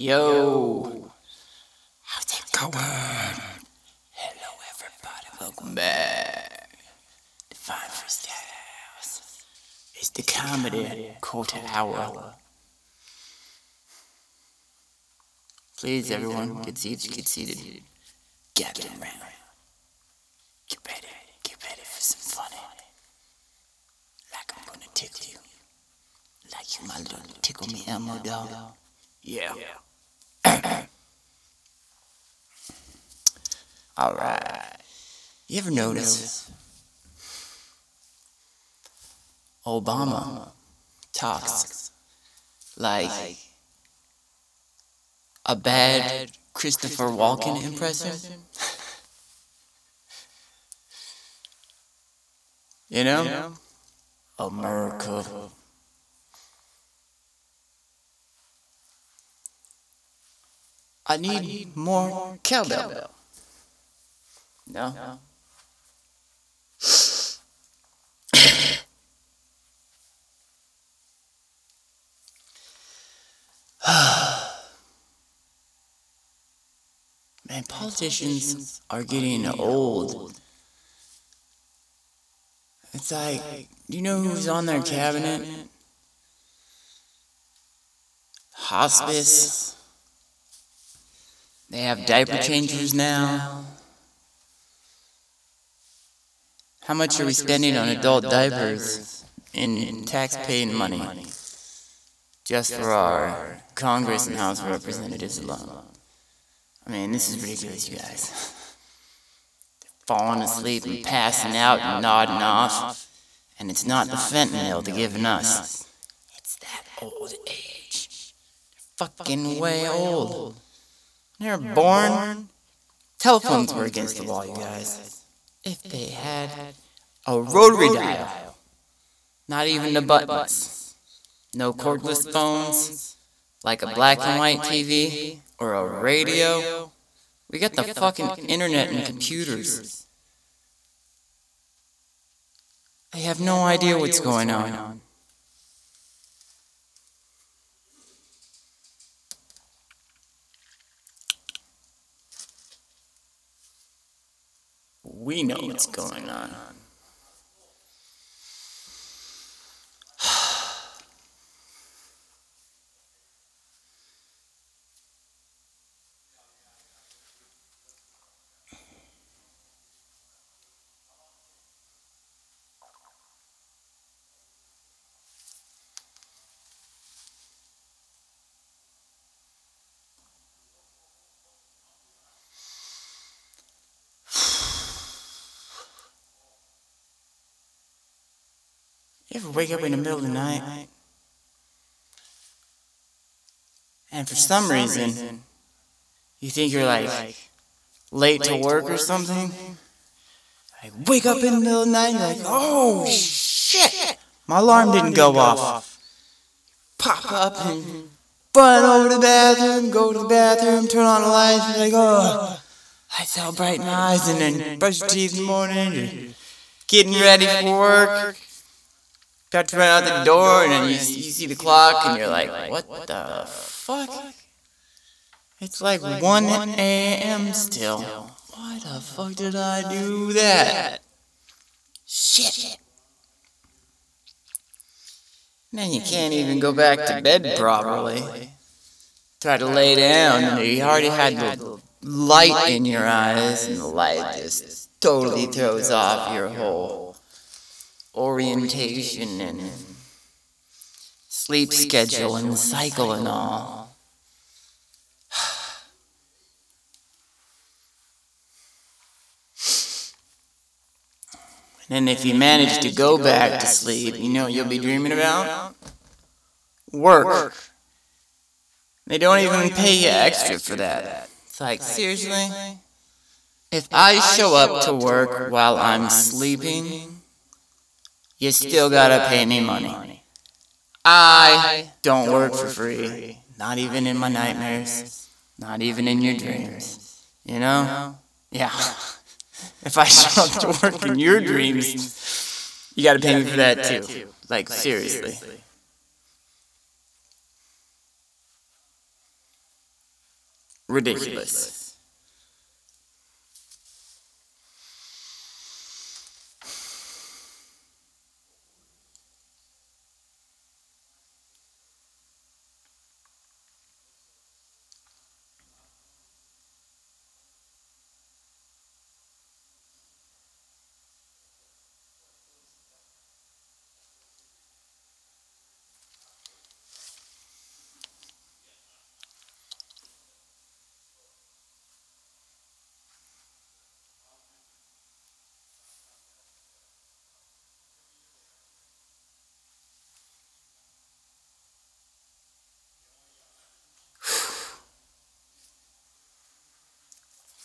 Yo, how's it going? Hello, everybody. Welcome back to Fine Freestyles. It's the comedy quarter hour. Please, everyone, get seated. Get seated. Gather around. Get ready. Get ready for some funny. Like I'm gonna tickle you. Like you my little tickle me Elmo dog. Yeah. All right. You ever notice Obama talks like a bad Christopher Walken impression? You know? America. I need more cowbell. No? no. Man, politicians are getting old. It's like, do you know who's on their cabinet? Hospice. They have diaper changers now. How much are we spending on adult diapers in tax-paying money just for our Congress and House of Representatives alone? I mean, this is ridiculous, you guys. They're falling asleep and passing out and nodding off, and it's not the fentanyl they're giving us. It's that old age. They're fucking way old. They were born. Telephones were against the wall, you guys. If they had a rotary dial, not even the buttons, no cordless phones, like a black and white TV or a radio. We got the fucking internet and computers. I have no idea what's going on. We know what's going on. You ever wake up in the middle of the night and for some reason you think you're like late to work or something? I wake up in the middle of the night and you're like, oh shit, my alarm didn't go off. Pop up and run over to the bathroom, go to the bathroom, turn on the lights, you're like, oh, lights all bright in my eyes, and then brush your teeth in the morning, getting ready for work. About to run out the door, and then you, you see the clock, and you're like, what the fuck? It's like 1 a.m. still. Why the fuck did I do that? Shit. Then you can't even go back to bed properly. Try to lay down, and you already had the light in your eyes, and the light just totally throws off your whole orientation and sleep schedule and cycle and all. And if you manage to go back to sleep, you know what you'll be dreaming about? Work. They don't even pay you extra for that. It's like, seriously? If I show up to work while I'm sleeping, you still gotta pay me money. I don't work for free. Not even in my nightmares. Not even in your dreams. You know? Yeah. If I show up to work in your dreams, you gotta pay me for that too. Like, seriously. ridiculous.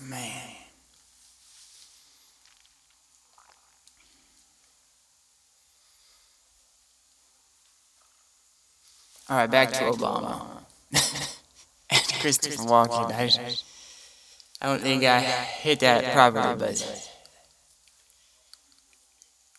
Man. All right, back, back to Obama. Obama. and Christopher Walken. I, I don't think I hit that properly, but.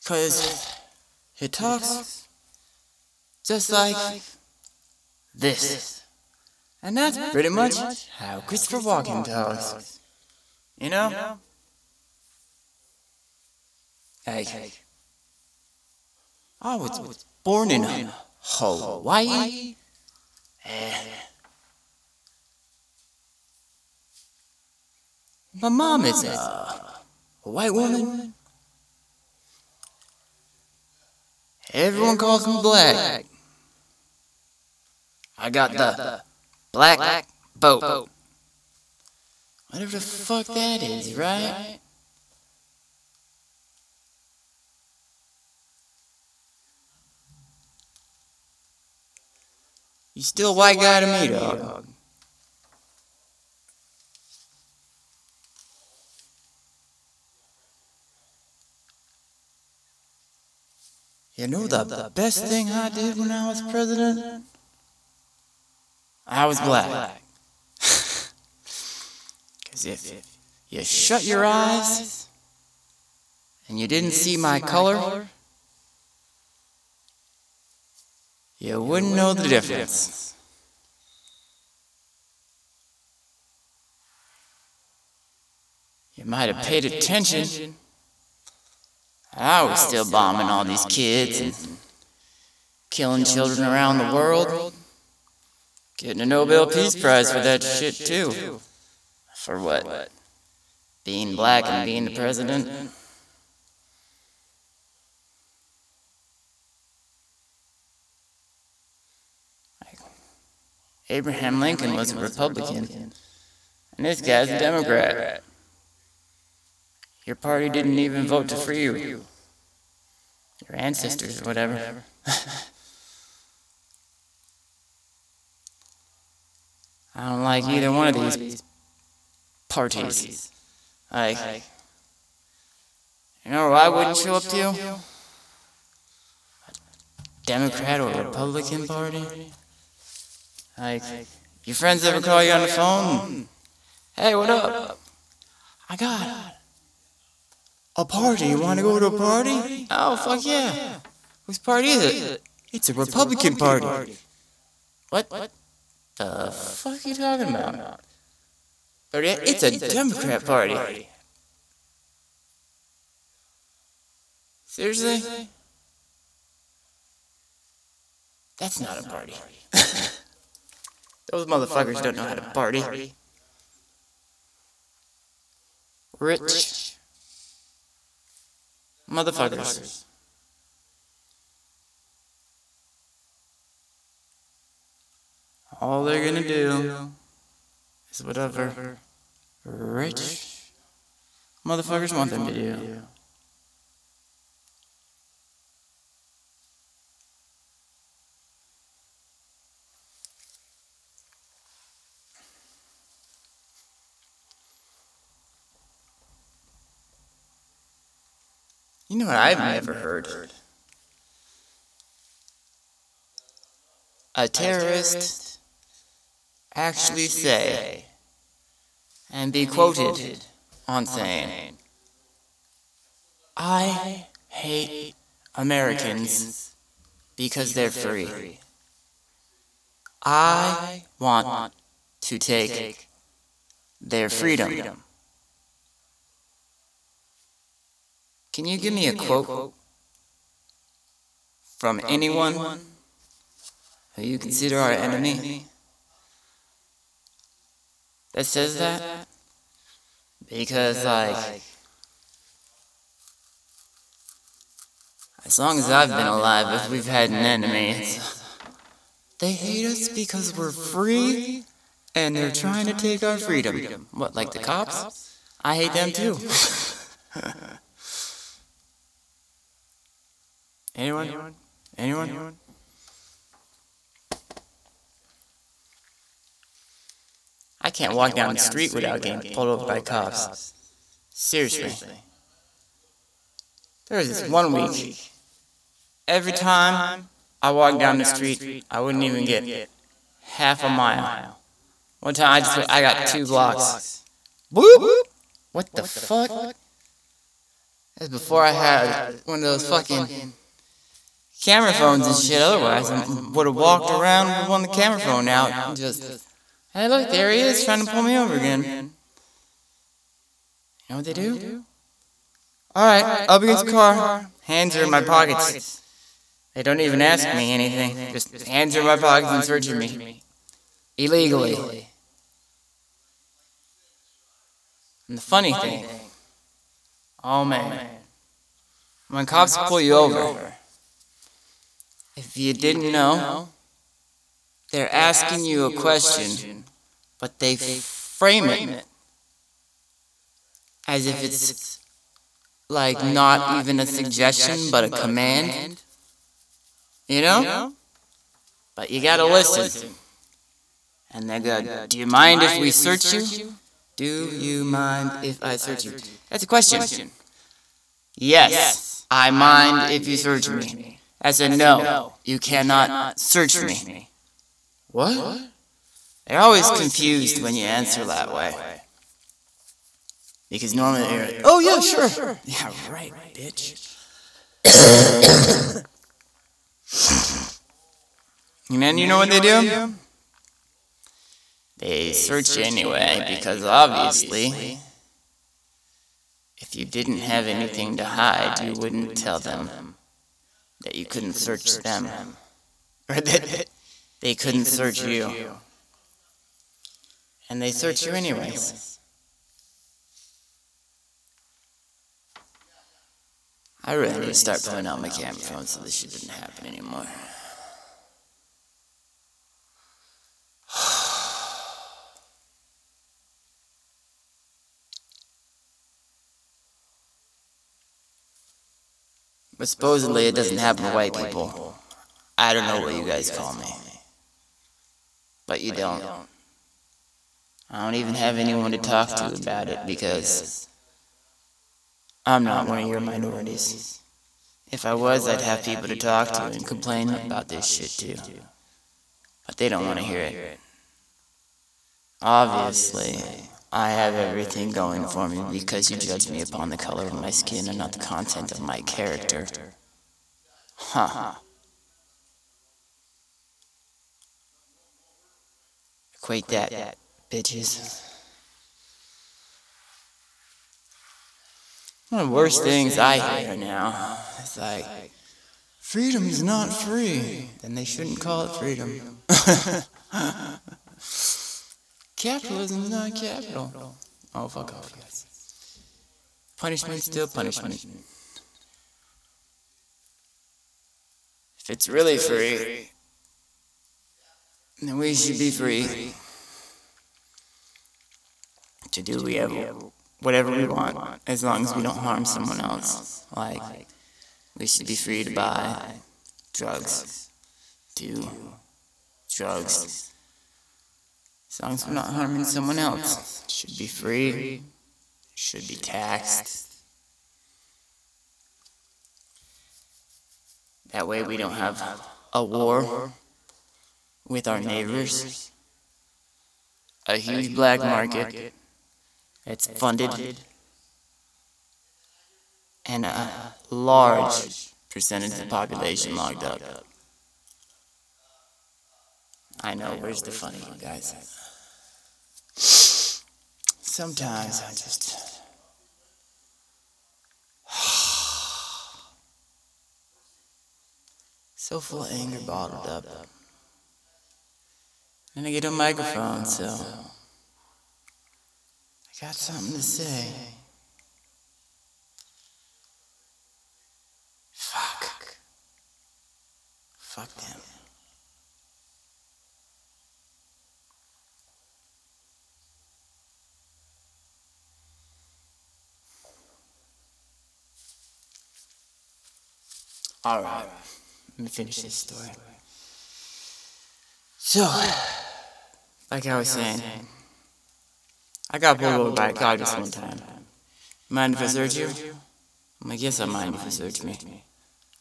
Because he talks just like this. And that's pretty much how Christopher Walken talks. You know? You know? Hey, I was born in Hawaii. And my mom is a white woman. Everyone calls me black. I got the black boat. Whatever the fuck that is, right? You still white guy to me, dog. You know the best thing I did when I was president? I was black. Because if you shut your eyes and you didn't see my color, you wouldn't know the difference. You might have paid attention. I was still bombing all these kids and killing children around the world. Getting a Nobel Peace Prize for that shit, too. For what? Being black and being the president? Abraham Lincoln was a Republican, and this guy's a Democrat. Your party didn't even vote to free you. Your ancestors or whatever. I don't like either one of these parties. Like, you know why I wouldn't show up to? A Democrat or Republican Party? Like, your friends ever call you on the phone? Hey, what up? I got a party. You want to go to a party? Oh, oh, fuck yeah. Whose party is it? It's a Republican Party. What? What? The fuck are you talking about? It's, a, Democrat, Party. Seriously? That's, not, a party. party. Those motherfuckers don't know how to party. Rich, motherfuckers. All they're gonna do is whatever rich motherfuckers want them to do. You know what I've never heard? A terrorist actually say and be quoted on saying, I hate Americans because they're free. I want to take their freedom. Can you give me a quote from anyone who you consider our enemy that says that? Because, like, as long as I've been alive, if we've had an enemy, they hate us because we're free and they're trying to take our freedom. What, like the cops? I hate them too. Anyone? Anyone? I can't walk down the street without getting pulled over by cops. Seriously. There was this one week. Every time I walked down the street, I wouldn't even get half a mile. One time I just I got two blocks. Whoop! What the fuck? That's before I had one of those fucking camera phones and shit. Otherwise, I would have walked around with one of the camera phone out and just, hey, look, there he is trying to pull me over again. You know what they do? All right, up against the car, hands are in my pockets. They don't even ask me anything. Just hands are in my pockets and searching me. illegally. And the funny thing, oh, oh man, when cops pull you over. if you didn't know, they're asking you a question, but they frame it as if it's like not even a suggestion, but a command. You know? But you gotta listen. And they go, Do you mind if we search you? Do you mind if I search you? That's a question. Yes, I mind if you search me. I said, no, you cannot search me. What? They're always confused when you answer that way. Because normally they're like, oh, oh, yeah, sure. Yeah, right, bitch. and then you know what they do? They search anyway, because obviously, if you didn't have anything to hide, you wouldn't tell them that you couldn't search them, or that they couldn't search you. And they search you anyways. I really need to start pulling out my camera phone so this shit didn't happen anymore. But supposedly it doesn't happen to white people. I don't know what you guys call me. But you don't. I don't even have anyone to talk to about it because I'm not one of your minorities. If I was, I'd have people to talk to and complain about this shit too. But they don't want to hear it. Obviously, I have everything going for me because you judge me upon the color of my skin and not the content of my character. Huh. Equate that, bitches. One of the worst things I hear now is like, freedom is not free. Then they shouldn't call it freedom. Capitalism is not capital. Oh, fuck off, guys. Punishment still punishment. If it's really free, then we should be free to do we have whatever we want as long as we don't harm someone else. Like, we should be free to buy drugs, do drugs as long as we're not harming someone else. Should be free. Should be taxed. That way we don't have a war with our neighbors. A huge black market that's funded and a large percentage of the population locked up. I know, where's the funny, one, guys? Sometimes I just. so full of anger bottled up. And I get a microphone, so. I got something to say. Fuck. Fuck them. All right, let me finish this story. So, like I was saying, I got pulled over by a car just one time. Mind if I search you? I'm like, yes, I mind if you search me.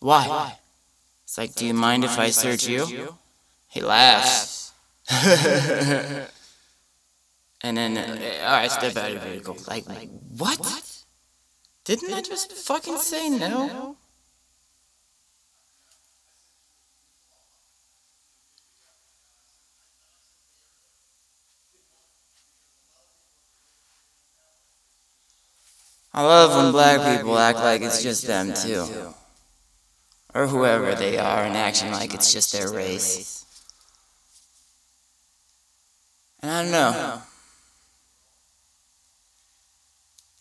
Why? It's like, do you mind if I search you? He laughs. and then, uh, all right, step out of your vehicle. Like, what? Didn't I just fucking say no? I love when black people act like it's just them too. Or whoever they are and acting like it's just their race. And I don't know.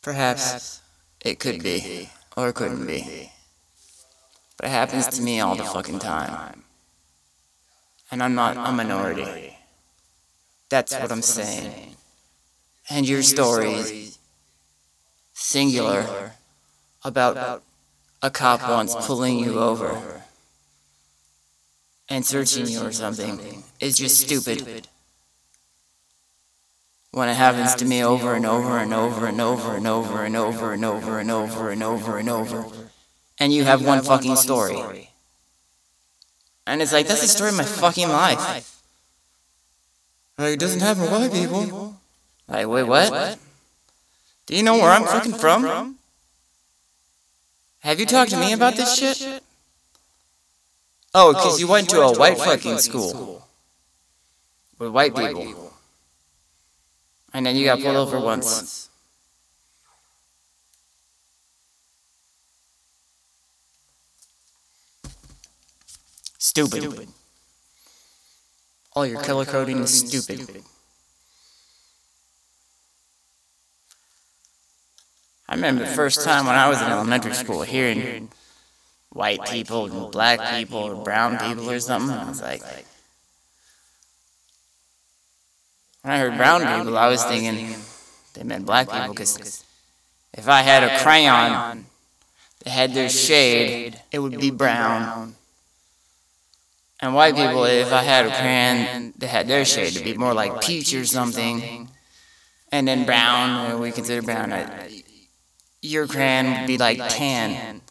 Perhaps it could be, or it couldn't be. But it happens to me all the fucking time. And I'm not a minority. That's what I'm saying. And your stories singular about a cop once pulling you over and searching you or something is just stupid. When it happens to me over and over and over and over and over and over and over and over and over and over, and you have one fucking story. And it's like, that's the story of my fucking life. Like, it doesn't happen to white people. Like, wait, what? Do you know where I'm fucking from? Have you talked to me about this shit? Oh, oh because you went to a white fucking school with white people. And then you got pulled over once. Stupid. All your color coding is stupid. I remember the first time when I was in elementary school hearing white people and black people or brown people or something. I was like, when I heard brown people, I was thinking they meant black people because if I had a crayon that had their shade, it would be brown. And white people, if I had a crayon that had their shade, it'd be more like peach or something. And then brown, we consider brown your crayon would be like tan,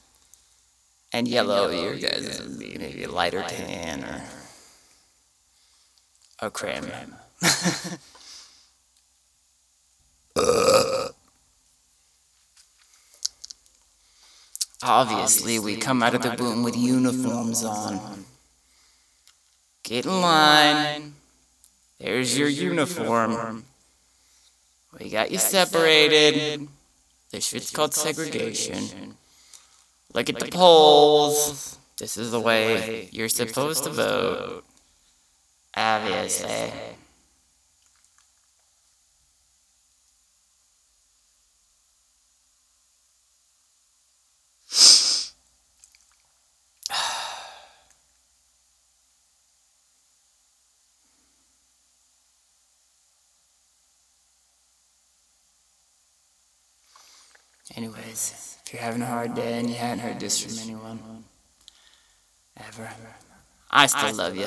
and yellow your guys would be maybe a lighter tan or a cream. Obviously, we come out of the boom with uniforms on. Get in line. There's your uniform. We got you separated. This shit's called segregation. Look at the polls. This is the way you're supposed to vote. Obviously. Anyways, if you're having a hard day and you haven't heard this from anyone, ever, I still love you.